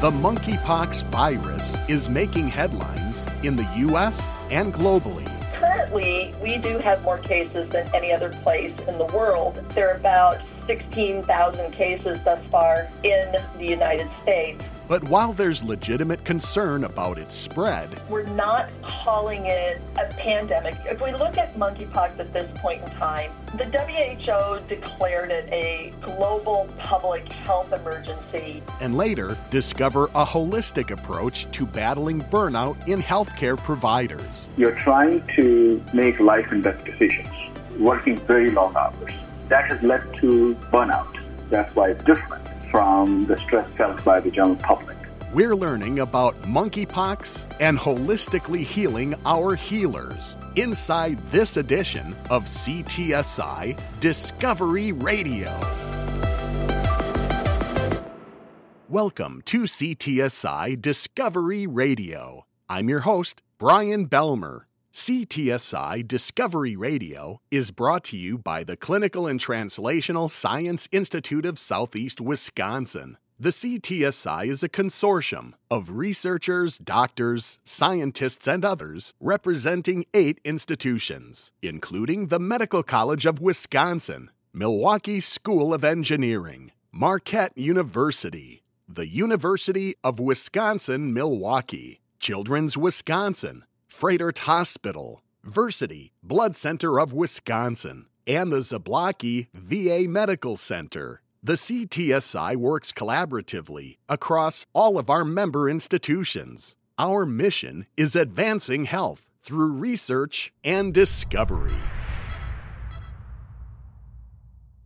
The monkeypox virus is making headlines in the U.S. and globally. Currently, we do have more cases than any other place in the world. There are about 16,000 cases thus far in the United States. But while there's legitimate concern about its spread, we're not calling it a pandemic. If we look at monkeypox at this point in time, the WHO declared it a global public health emergency. And later, discover a holistic approach to battling burnout in healthcare providers. You're trying to make life and death decisions, working very long hours. That has led to burnout. That's why it's different from the stress felt by the general public. We're learning about monkeypox and holistically healing our healers inside this edition of CTSI Discovery Radio. Welcome to CTSI Discovery Radio. I'm your host, Brian Belmer. CTSI Discovery Radio is brought to you by the Clinical and Translational Science Institute of Southeast Wisconsin. The CTSI is a consortium of researchers, doctors, scientists, and others representing eight institutions, including the Medical College of Wisconsin, Milwaukee School of Engineering, Marquette University, the University of Wisconsin Milwaukee, Children's Wisconsin, Froedtert Hospital, Versiti Blood Center of Wisconsin, and the Zablocki VA Medical Center. The CTSI works collaboratively across all of our member institutions. Our mission is advancing health through research and discovery.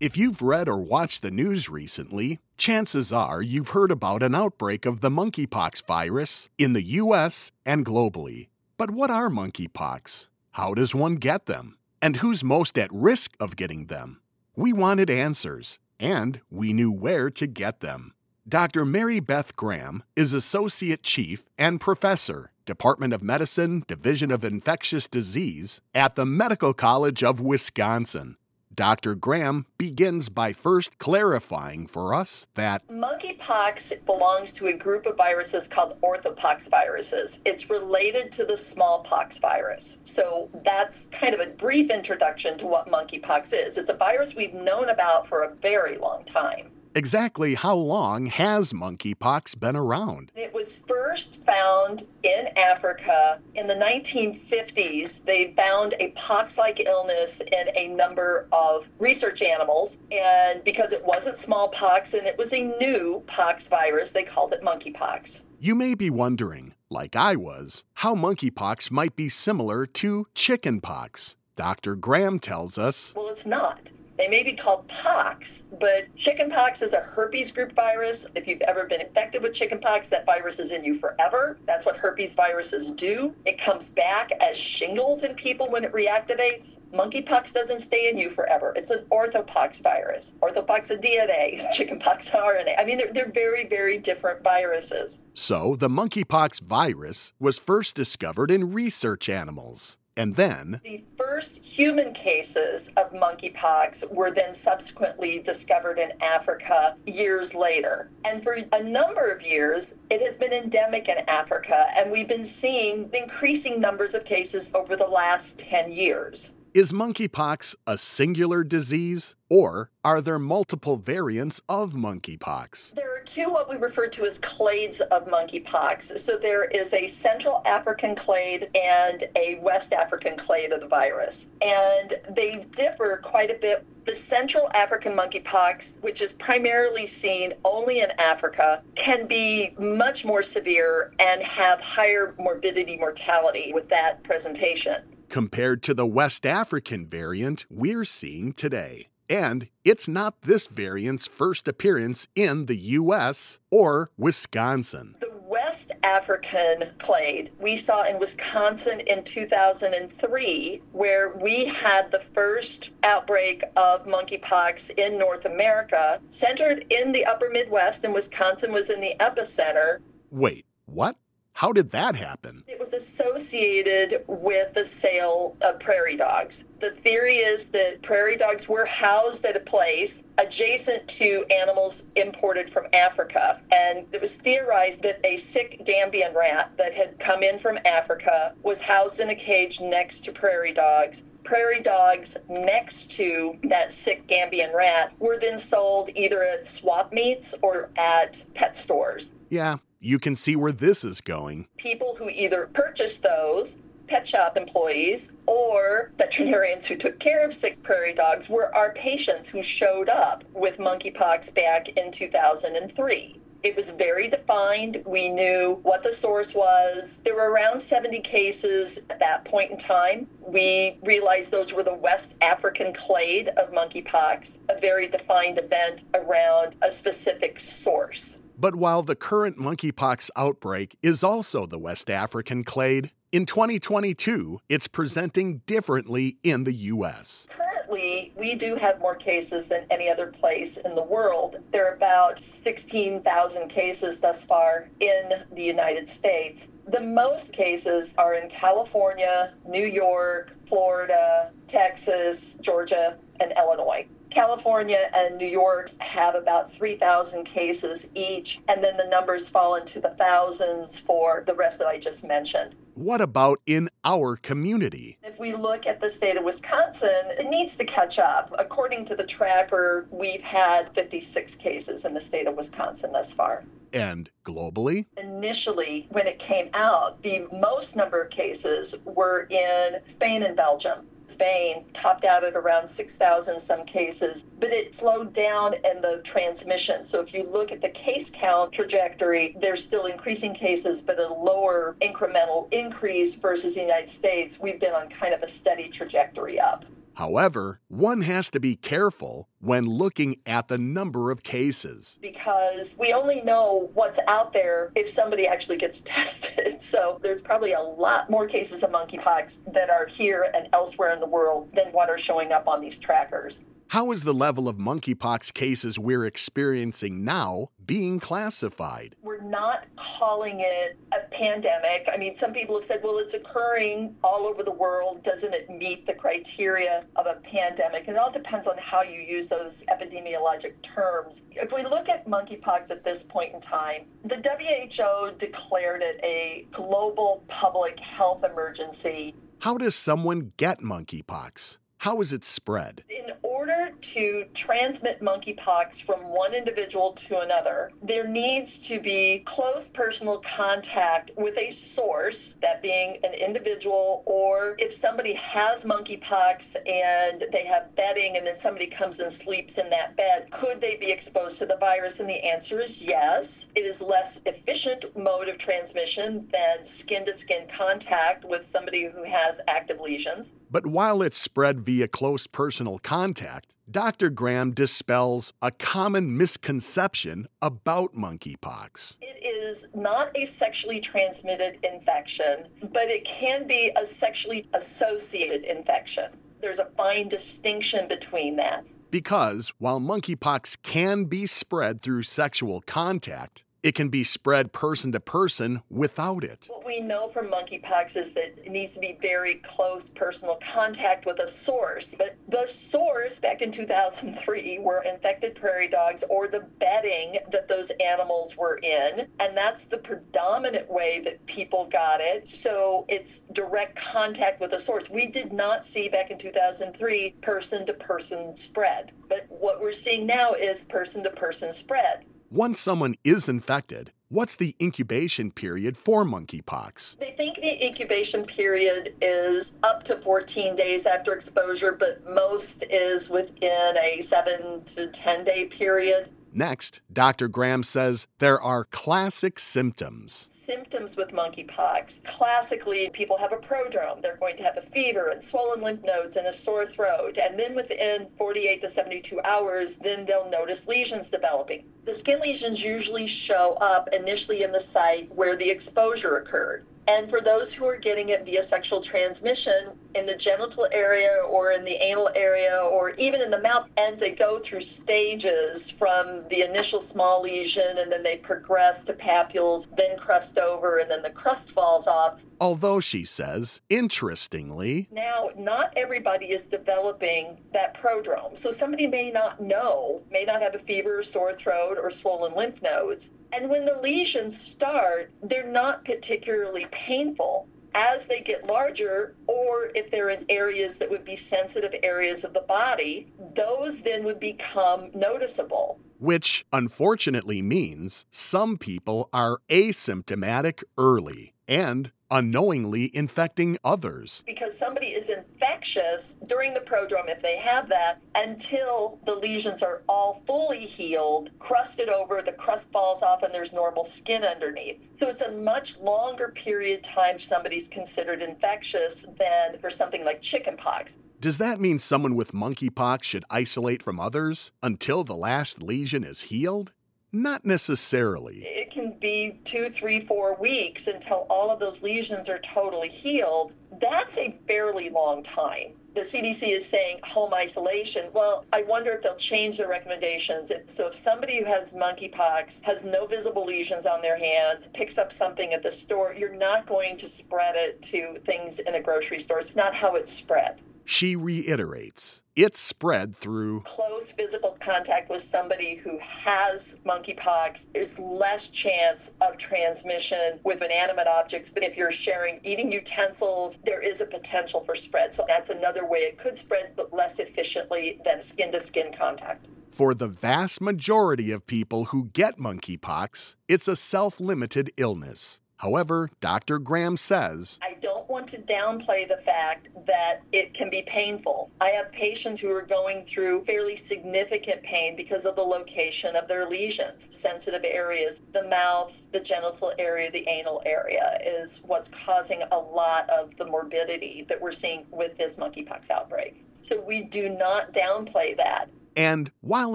If you've read or watched the news recently, chances are you've heard about an outbreak of the monkeypox virus in the US and globally. But what are monkeypox? How does one get them? And who's most at risk of getting them? We wanted answers, and we knew where to get them. Dr. Mary Beth Graham is Associate Chief and Professor, Department of Medicine, Division of Infectious Disease at the Medical College of Wisconsin. Dr. Graham begins by first clarifying for us that monkeypox belongs to a group of viruses called orthopox viruses. It's related to the smallpox virus. So that's kind of a brief introduction to what monkeypox is. It's a virus we've known about for a very long time. Exactly how long has monkeypox been around? It was first found in Africa in the 1950s. They found a pox like illness in a number of research animals. And because it wasn't smallpox and it was a new pox virus, they called it monkeypox. You may be wondering, like I was, how monkeypox might be similar to chickenpox. Dr. Graham tells us Well, it's not. They may be called pox, but chickenpox is a herpes group virus. If you've ever been infected with chickenpox, that virus is in you forever. That's what herpes viruses do. It comes back as shingles in people when it reactivates. Monkeypox doesn't stay in you forever. It's an orthopox virus. Orthopox is DNA, chickenpox RNA. I mean, they're, they're very, very different viruses. So the monkeypox virus was first discovered in research animals. And then the first human cases of monkeypox were then subsequently discovered in Africa years later. And for a number of years, it has been endemic in Africa, and we've been seeing increasing numbers of cases over the last 10 years. Is monkeypox a singular disease, or are there multiple variants of monkeypox? There are two what we refer to as clades of monkeypox. So there is a Central African clade and a West African clade of the virus. And they differ quite a bit. The Central African monkeypox, which is primarily seen only in Africa, can be much more severe and have higher morbidity mortality with that presentation compared to the West African variant we're seeing today. And it's not this variant's first appearance in the US or Wisconsin. The West African clade we saw in Wisconsin in 2003, where we had the first outbreak of monkeypox in North America, centered in the upper Midwest, and Wisconsin was in the epicenter. Wait, what? How did that happen? It was associated with the sale of prairie dogs. The theory is that prairie dogs were housed at a place adjacent to animals imported from Africa. And it was theorized that a sick Gambian rat that had come in from Africa was housed in a cage next to prairie dogs prairie dogs next to that sick Gambian rat were then sold either at swap meets or at pet stores. Yeah, you can see where this is going. People who either purchased those, pet shop employees, or veterinarians who took care of sick prairie dogs were our patients who showed up with monkeypox back in 2003. It was very defined. We knew what the source was. There were around 70 cases at that point in time. We realized those were the West African clade of monkeypox, a very defined event around a specific source. But while the current monkeypox outbreak is also the West African clade, in 2022, it's presenting differently in the U.S. Currently, we do have more cases than any other place in the world. There are about 16,000 cases thus far in the United States. The most cases are in California, New York, Florida, Texas, Georgia, and Illinois. California and New York have about 3,000 cases each, and then the numbers fall into the thousands for the rest that I just mentioned. What about in our community? If we look at the state of Wisconsin, it needs to catch up. According to the tracker, we've had 56 cases in the state of Wisconsin thus far. And globally? Initially, when it came out, the most number of cases were in Spain and Belgium. Spain topped out at around 6,000 some cases, but it slowed down in the transmission. So if you look at the case count trajectory, there's still increasing cases, but a lower incremental increase versus the United States. We've been on kind of a steady trajectory up. However, one has to be careful when looking at the number of cases. Because we only know what's out there if somebody actually gets tested. So there's probably a lot more cases of monkeypox that are here and elsewhere in the world than what are showing up on these trackers. How is the level of monkeypox cases we're experiencing now being classified? We're not calling it a pandemic. I mean, some people have said, well, it's occurring all over the world. Doesn't it meet the criteria of a pandemic? It all depends on how you use those epidemiologic terms. If we look at monkeypox at this point in time, the WHO declared it a global public health emergency. How does someone get monkeypox? How is it spread? In order to transmit monkeypox from one individual to another, there needs to be close personal contact with a source, that being an individual, or if somebody has monkeypox and they have bedding and then somebody comes and sleeps in that bed, could they be exposed to the virus? And the answer is yes. It is less efficient mode of transmission than skin to skin contact with somebody who has active lesions. But while it's spread via close personal contact, Dr. Graham dispels a common misconception about monkeypox. It is not a sexually transmitted infection, but it can be a sexually associated infection. There's a fine distinction between that. Because while monkeypox can be spread through sexual contact, it can be spread person to person without it. What we know from monkeypox is that it needs to be very close personal contact with a source. But the source back in 2003 were infected prairie dogs or the bedding that those animals were in. And that's the predominant way that people got it. So it's direct contact with a source. We did not see back in 2003 person to person spread. But what we're seeing now is person to person spread. Once someone is infected, what's the incubation period for monkeypox? They think the incubation period is up to 14 days after exposure, but most is within a 7 to 10 day period. Next, Dr. Graham says there are classic symptoms symptoms with monkeypox. Classically, people have a prodrome. They're going to have a fever and swollen lymph nodes and a sore throat. And then within 48 to 72 hours, then they'll notice lesions developing. The skin lesions usually show up initially in the site where the exposure occurred. And for those who are getting it via sexual transmission in the genital area or in the anal area or even in the mouth, and they go through stages from the initial small lesion and then they progress to papules, then crust over, and then the crust falls off. Although she says, interestingly, now not everybody is developing that prodrome. So somebody may not know, may not have a fever, sore throat, or swollen lymph nodes. And when the lesions start, they're not particularly painful. As they get larger, or if they're in areas that would be sensitive areas of the body, those then would become noticeable. Which unfortunately means some people are asymptomatic early and unknowingly infecting others. Because somebody is infectious during the prodrome, if they have that, until the lesions are all fully healed, crusted over, the crust falls off, and there's normal skin underneath. So it's a much longer period of time somebody's considered infectious than for something like chickenpox. Does that mean someone with monkeypox should isolate from others until the last lesion is healed? Not necessarily. It can be two, three, four weeks until all of those lesions are totally healed. That's a fairly long time. The CDC is saying home isolation. Well, I wonder if they'll change their recommendations. So, if somebody who has monkeypox has no visible lesions on their hands, picks up something at the store, you're not going to spread it to things in a grocery store. It's not how it's spread. She reiterates it's spread through close physical contact with somebody who has monkeypox. There's less chance of transmission with inanimate objects, but if you're sharing eating utensils, there is a potential for spread. So that's another way it could spread, but less efficiently than skin to skin contact. For the vast majority of people who get monkeypox, it's a self limited illness. However, Dr. Graham says I don't want to downplay the fact that it can be painful. I have patients who are going through fairly significant pain because of the location of their lesions. Sensitive areas, the mouth, the genital area, the anal area is what's causing a lot of the morbidity that we're seeing with this monkeypox outbreak. So we do not downplay that. And while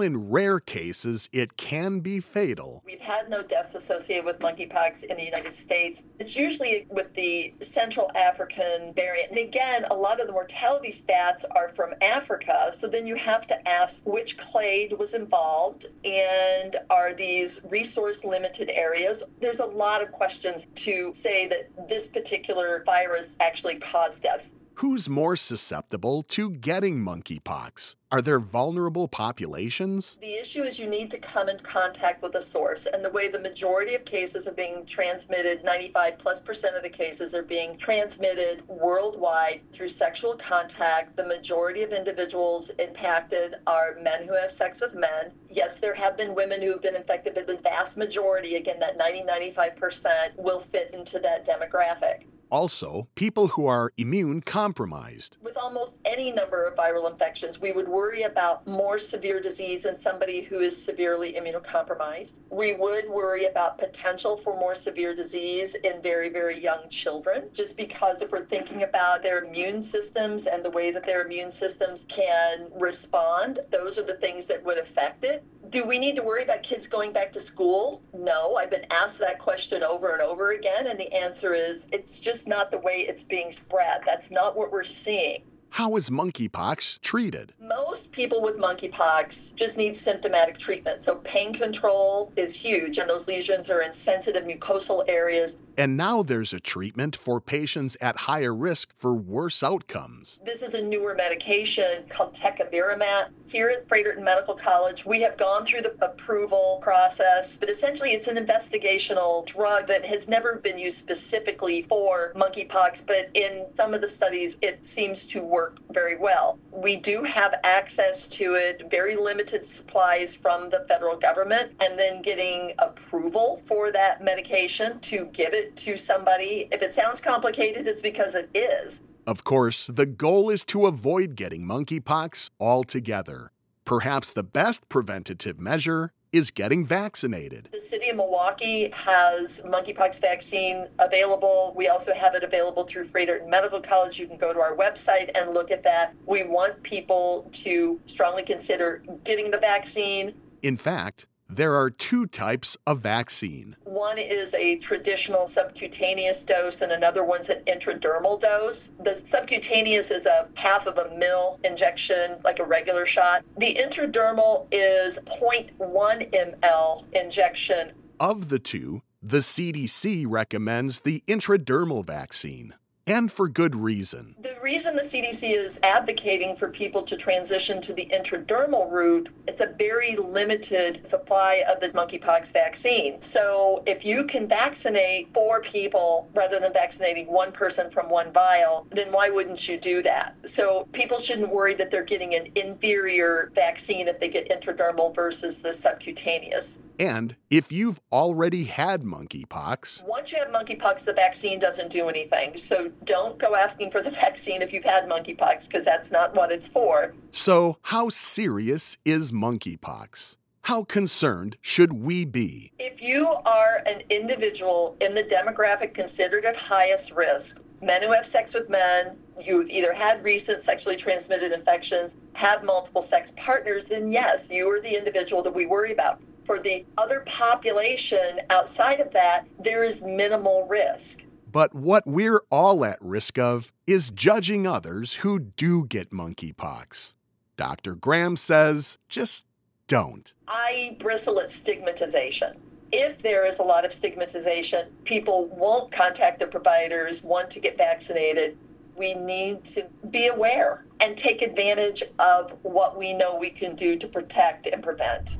in rare cases it can be fatal, we've had no deaths associated with monkeypox in the United States. It's usually with the Central African variant. And again, a lot of the mortality stats are from Africa. So then you have to ask which clade was involved and are these resource limited areas? There's a lot of questions to say that this particular virus actually caused deaths. Who's more susceptible to getting monkeypox? Are there vulnerable populations? The issue is you need to come in contact with a source. And the way the majority of cases are being transmitted, 95 plus percent of the cases are being transmitted worldwide through sexual contact. The majority of individuals impacted are men who have sex with men. Yes, there have been women who have been infected, but the vast majority, again, that 90 95%, will fit into that demographic. Also, people who are immune compromised. With almost any number of viral infections, we would worry about more severe disease in somebody who is severely immunocompromised. We would worry about potential for more severe disease in very, very young children, just because if we're thinking about their immune systems and the way that their immune systems can respond, those are the things that would affect it. Do we need to worry about kids going back to school? No. I've been asked that question over and over again, and the answer is it's just not the way it's being spread. That's not what we're seeing. How is monkeypox treated? Most people with monkeypox just need symptomatic treatment. So, pain control is huge, and those lesions are in sensitive mucosal areas. And now there's a treatment for patients at higher risk for worse outcomes. This is a newer medication called tecovirimat. Here at Froedtert Medical College, we have gone through the approval process, but essentially it's an investigational drug that has never been used specifically for monkeypox, but in some of the studies, it seems to work work very well. We do have access to it, very limited supplies from the federal government, and then getting approval for that medication to give it to somebody. If it sounds complicated, it's because it is. Of course, the goal is to avoid getting monkeypox altogether. Perhaps the best preventative measure is getting vaccinated. The city of Milwaukee has monkeypox vaccine available. We also have it available through Froedtert Medical College. You can go to our website and look at that. We want people to strongly consider getting the vaccine. In fact, there are two types of vaccine. One is a traditional subcutaneous dose, and another one's an intradermal dose. The subcutaneous is a half of a mil injection, like a regular shot. The intradermal is 0.1 ml injection. Of the two, the CDC recommends the intradermal vaccine and for good reason. The reason the CDC is advocating for people to transition to the intradermal route, it's a very limited supply of the monkeypox vaccine. So if you can vaccinate four people rather than vaccinating one person from one vial, then why wouldn't you do that? So people shouldn't worry that they're getting an inferior vaccine if they get intradermal versus the subcutaneous. And if you've already had monkeypox, once you have monkeypox, the vaccine doesn't do anything. So don't go asking for the vaccine if you've had monkeypox because that's not what it's for. So, how serious is monkeypox? How concerned should we be? If you are an individual in the demographic considered at highest risk, men who have sex with men, you've either had recent sexually transmitted infections, have multiple sex partners, then yes, you are the individual that we worry about. For the other population outside of that, there is minimal risk. But what we're all at risk of is judging others who do get monkeypox. Dr. Graham says just don't. I bristle at stigmatization. If there is a lot of stigmatization, people won't contact their providers, want to get vaccinated. We need to be aware and take advantage of what we know we can do to protect and prevent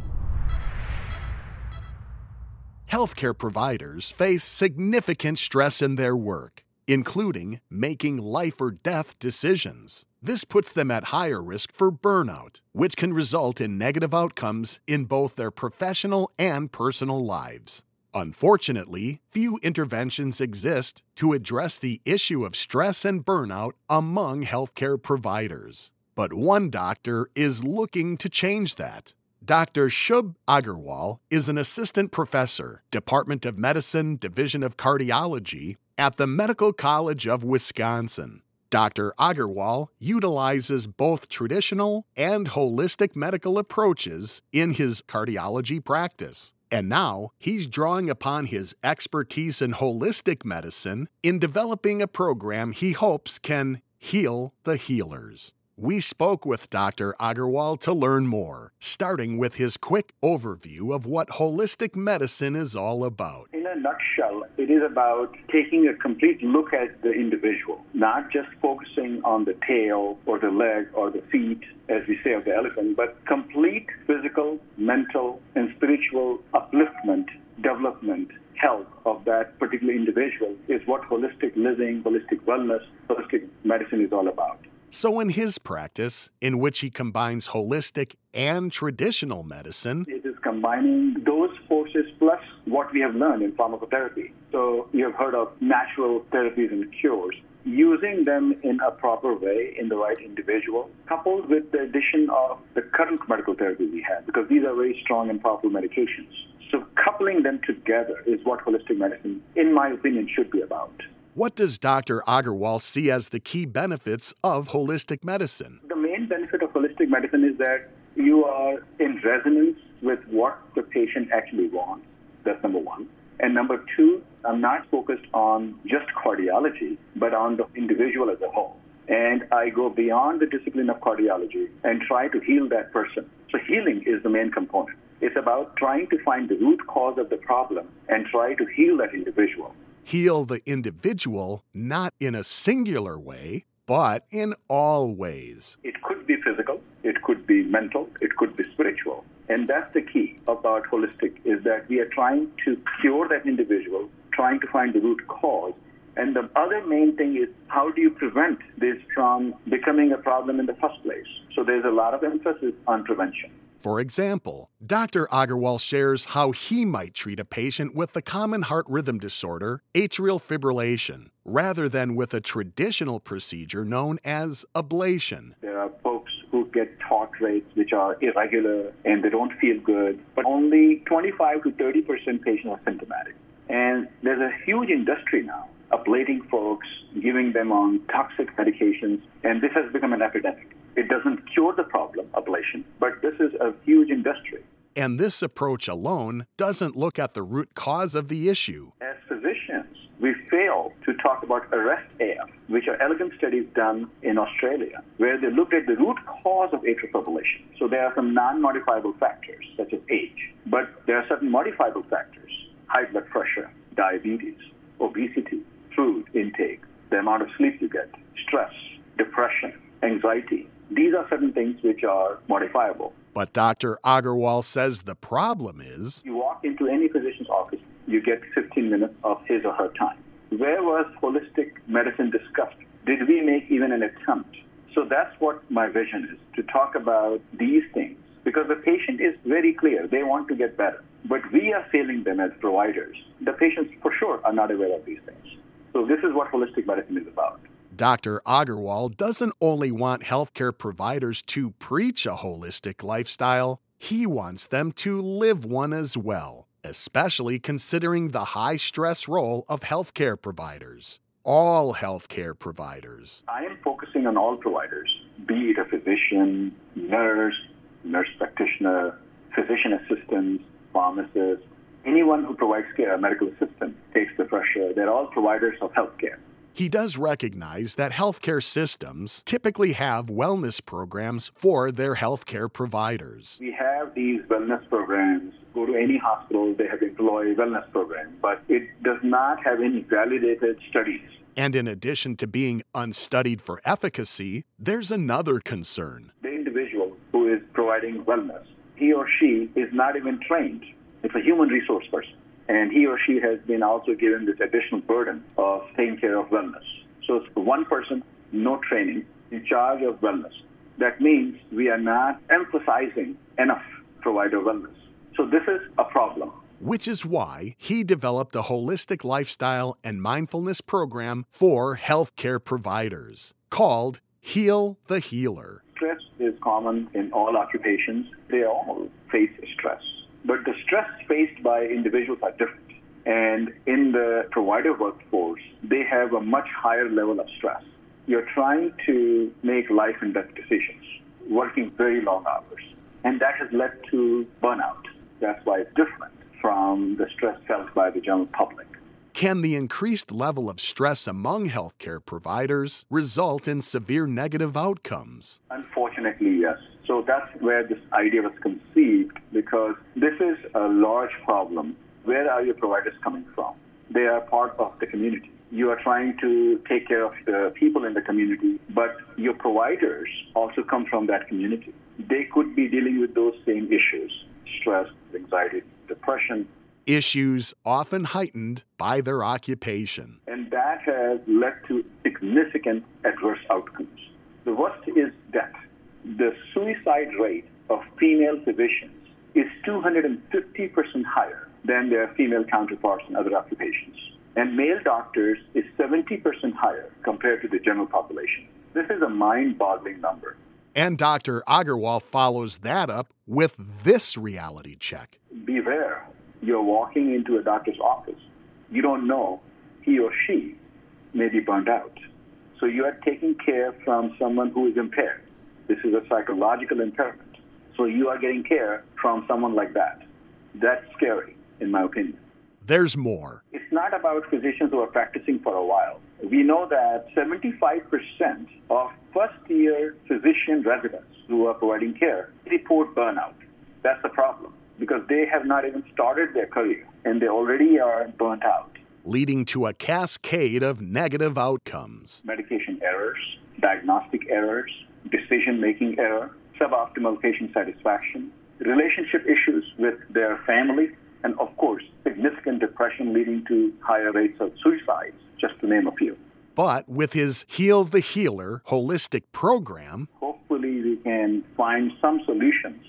healthcare providers face significant stress in their work, including making life or death decisions. This puts them at higher risk for burnout, which can result in negative outcomes in both their professional and personal lives. Unfortunately, few interventions exist to address the issue of stress and burnout among healthcare providers. But one doctor is looking to change that. Dr. Shubh Agarwal is an assistant professor, Department of Medicine, Division of Cardiology at the Medical College of Wisconsin. Dr. Agarwal utilizes both traditional and holistic medical approaches in his cardiology practice. And now he's drawing upon his expertise in holistic medicine in developing a program he hopes can heal the healers. We spoke with Dr. Agarwal to learn more, starting with his quick overview of what holistic medicine is all about. In a nutshell, it is about taking a complete look at the individual, not just focusing on the tail or the leg or the feet, as we say of the elephant, but complete physical, mental, and spiritual upliftment, development, health of that particular individual is what holistic living, holistic wellness, holistic medicine is all about. So, in his practice, in which he combines holistic and traditional medicine, it is combining those forces plus what we have learned in pharmacotherapy. So, you have heard of natural therapies and cures. Using them in a proper way in the right individual, coupled with the addition of the current medical therapy we have, because these are very strong and powerful medications. So, coupling them together is what holistic medicine, in my opinion, should be about. What does Dr. Agarwal see as the key benefits of holistic medicine? The main benefit of holistic medicine is that you are in resonance with what the patient actually wants. That's number one. And number two, I'm not focused on just cardiology, but on the individual as a whole. And I go beyond the discipline of cardiology and try to heal that person. So healing is the main component. It's about trying to find the root cause of the problem and try to heal that individual heal the individual not in a singular way, but in all ways. It could be physical, it could be mental, it could be spiritual. And that's the key about holistic is that we are trying to cure that individual, trying to find the root cause. And the other main thing is how do you prevent this from becoming a problem in the first place? So there's a lot of emphasis on prevention. For example, Dr. Agarwal shares how he might treat a patient with the common heart rhythm disorder, atrial fibrillation, rather than with a traditional procedure known as ablation. There are folks who get heart rates which are irregular and they don't feel good, but only 25 to 30 percent patients are symptomatic. And there's a huge industry now ablating folks, giving them on toxic medications, and this has become an epidemic. It doesn't cure the problem, ablation, but this is a huge industry. And this approach alone doesn't look at the root cause of the issue. As physicians, we fail to talk about arrest AF, which are elegant studies done in Australia, where they looked at the root cause of atrial fibrillation. So there are some non-modifiable factors, such as age, but there are certain modifiable factors, high blood pressure, diabetes, obesity, food intake, the amount of sleep you get, stress, depression, anxiety. These are certain things which are modifiable. But Dr. Agarwal says the problem is You walk into any physician's office, you get 15 minutes of his or her time. Where was holistic medicine discussed? Did we make even an attempt? So that's what my vision is to talk about these things because the patient is very clear. They want to get better. But we are failing them as providers. The patients, for sure, are not aware of these things. So this is what holistic medicine is about. Dr. Agarwal doesn't only want healthcare providers to preach a holistic lifestyle, he wants them to live one as well, especially considering the high stress role of healthcare providers. All healthcare providers. I am focusing on all providers, be it a physician, nurse, nurse practitioner, physician assistant, pharmacist, anyone who provides care, medical assistant, takes the pressure. They're all providers of healthcare. He does recognize that healthcare systems typically have wellness programs for their healthcare providers. We have these wellness programs. Go to any hospital, they have employee wellness program, but it does not have any validated studies. And in addition to being unstudied for efficacy, there's another concern. The individual who is providing wellness, he or she is not even trained. It's a human resource person and he or she has been also given this additional burden of taking care of wellness. So it's one person, no training, in charge of wellness. That means we are not emphasizing enough provider wellness. So this is a problem. Which is why he developed a holistic lifestyle and mindfulness program for healthcare providers called Heal the Healer. Stress is common in all occupations. They all face stress. But the stress faced by individuals are different. And in the provider workforce, they have a much higher level of stress. You're trying to make life and death decisions, working very long hours. And that has led to burnout. That's why it's different from the stress felt by the general public. Can the increased level of stress among healthcare providers result in severe negative outcomes? Unfortunately, yes. So that's where this idea was conceived because this is a large problem. Where are your providers coming from? They are part of the community. You are trying to take care of the people in the community, but your providers also come from that community. They could be dealing with those same issues stress, anxiety, depression. Issues often heightened by their occupation. And that has led to significant adverse outcomes. The worst is death the suicide rate of female physicians is 250% higher than their female counterparts in other occupations. And male doctors is 70% higher compared to the general population. This is a mind boggling number. And Dr. Agarwal follows that up with this reality check. Beware, you're walking into a doctor's office. You don't know he or she may be burned out. So you are taking care from someone who is impaired. This is a psychological impairment. So you are getting care from someone like that. That's scary, in my opinion. There's more. It's not about physicians who are practicing for a while. We know that 75% of first year physician residents who are providing care report burnout. That's the problem because they have not even started their career and they already are burnt out. Leading to a cascade of negative outcomes. Medication errors, diagnostic errors, decision making error, suboptimal patient satisfaction, relationship issues with their family, and of course, significant depression leading to higher rates of suicides, just to name a few. But with his Heal the Healer holistic program, hopefully we can find some solutions.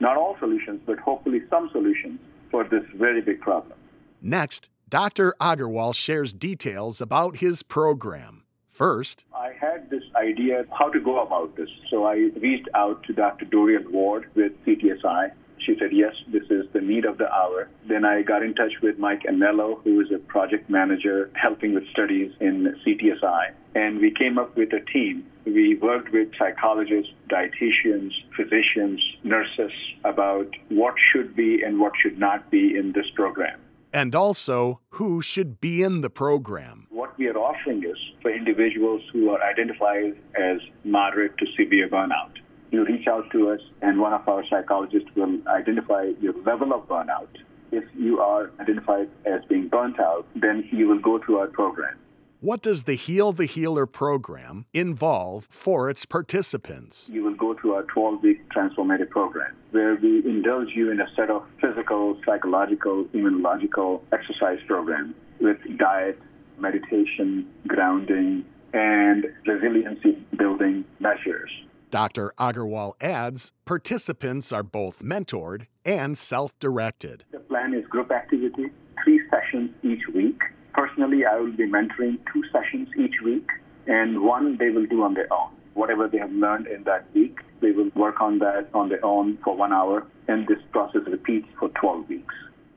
Not all solutions, but hopefully some solutions for this very big problem. Next, Dr. Agarwal shares details about his program. First, I had this idea how to go about this. So I reached out to Dr. Dorian Ward with CTSI. She said, yes, this is the need of the hour. Then I got in touch with Mike Anello, who is a project manager helping with studies in CTSI. And we came up with a team. We worked with psychologists, dietitians, physicians, nurses about what should be and what should not be in this program. And also, who should be in the program. What we are offering is for individuals who are identified as moderate to severe burnout you reach out to us, and one of our psychologists will identify your level of burnout. If you are identified as being burnt out, then you will go through our program. What does the Heal the Healer program involve for its participants? You will go through our 12 week transformative program where we indulge you in a set of physical, psychological, immunological exercise program with diet, meditation, grounding, and resiliency building measures. Dr. Agarwal adds participants are both mentored and self directed. The plan is group activity, three sessions each week. Personally, I will be mentoring two sessions each week, and one they will do on their own. Whatever they have learned in that week, they will work on that on their own for one hour, and this process repeats for 12 weeks.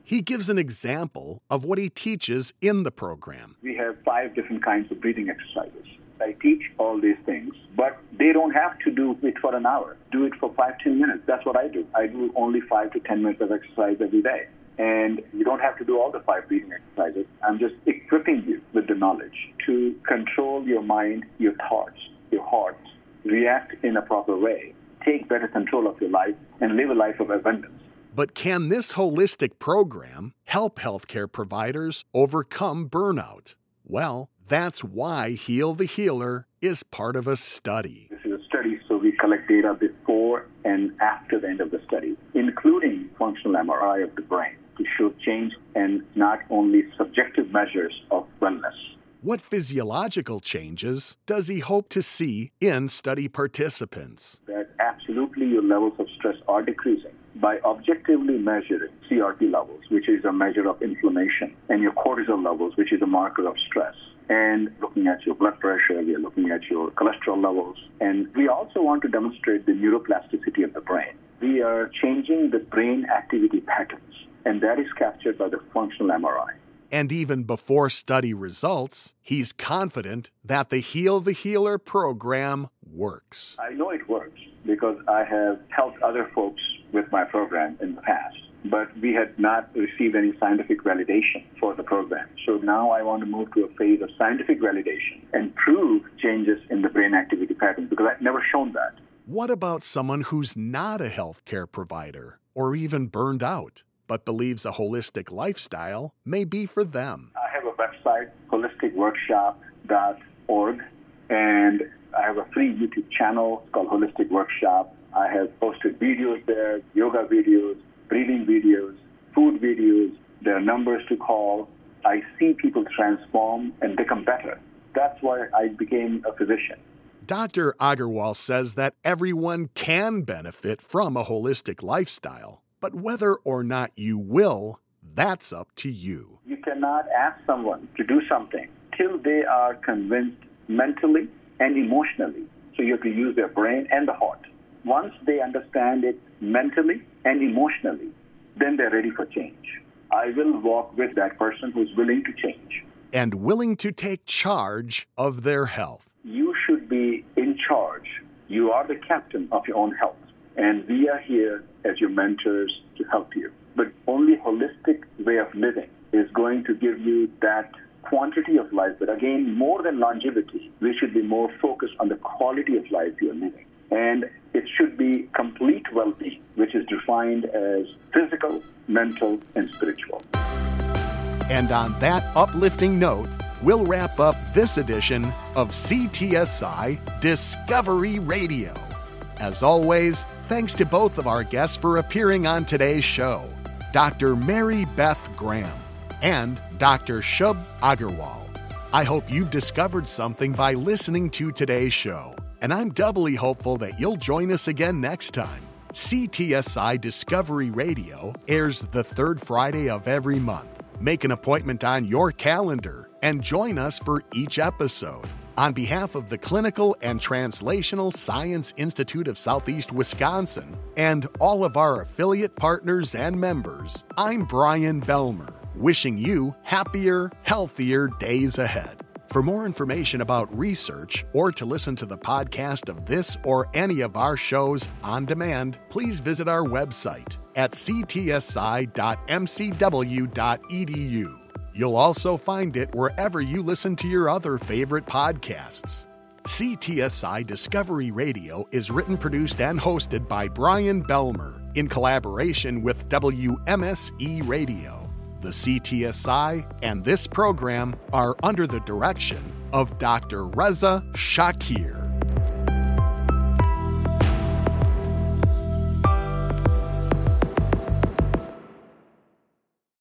He gives an example of what he teaches in the program. We have five different kinds of breathing exercises. I teach all these things, but they don't have to do it for an hour. Do it for five, ten minutes. That's what I do. I do only five to ten minutes of exercise every day. And you don't have to do all the five breathing exercises. I'm just equipping you with the knowledge to control your mind, your thoughts, your heart, react in a proper way, take better control of your life, and live a life of abundance. But can this holistic program help healthcare providers overcome burnout? Well, that's why Heal the Healer is part of a study. This is a study, so we collect data before and after the end of the study, including functional MRI of the brain to show change and not only subjective measures of wellness. What physiological changes does he hope to see in study participants? That absolutely your levels of stress are decreasing by objectively measuring CRP levels, which is a measure of inflammation, and your cortisol levels, which is a marker of stress and looking at your blood pressure, we are looking at your cholesterol levels. And we also want to demonstrate the neuroplasticity of the brain. We are changing the brain activity patterns, and that is captured by the functional MRI. And even before study results, he's confident that the Heal the Healer program works. I know it works because I have helped other folks with my program in the past but we had not received any scientific validation for the program. So now I want to move to a phase of scientific validation and prove changes in the brain activity pattern because I've never shown that. What about someone who's not a healthcare provider or even burned out, but believes a holistic lifestyle may be for them? I have a website, holisticworkshop.org, and I have a free YouTube channel called Holistic Workshop. I have posted videos there, yoga videos, breathing videos, food videos, there are numbers to call. I see people transform and become better. That's why I became a physician. Dr. Agarwal says that everyone can benefit from a holistic lifestyle, but whether or not you will, that's up to you. You cannot ask someone to do something till they are convinced mentally and emotionally. So you have to use their brain and the heart. Once they understand it mentally and emotionally, then they're ready for change. I will walk with that person who's willing to change. And willing to take charge of their health. You should be in charge. You are the captain of your own health. And we are here as your mentors to help you. But only holistic way of living is going to give you that quantity of life. But again, more than longevity, we should be more focused on the quality of life you're living. And it should be complete well being, which is defined as physical, mental, and spiritual. And on that uplifting note, we'll wrap up this edition of CTSI Discovery Radio. As always, thanks to both of our guests for appearing on today's show Dr. Mary Beth Graham and Dr. Shubh Agarwal. I hope you've discovered something by listening to today's show and I'm doubly hopeful that you'll join us again next time. CTSI Discovery Radio airs the third Friday of every month. Make an appointment on your calendar and join us for each episode. On behalf of the Clinical and Translational Science Institute of Southeast Wisconsin and all of our affiliate partners and members, I'm Brian Belmer, wishing you happier, healthier days ahead. For more information about research or to listen to the podcast of this or any of our shows on demand, please visit our website at ctsi.mcw.edu. You'll also find it wherever you listen to your other favorite podcasts. CTSI Discovery Radio is written, produced, and hosted by Brian Belmer in collaboration with WMSE Radio. The CTSI and this program are under the direction of Dr. Reza Shaker.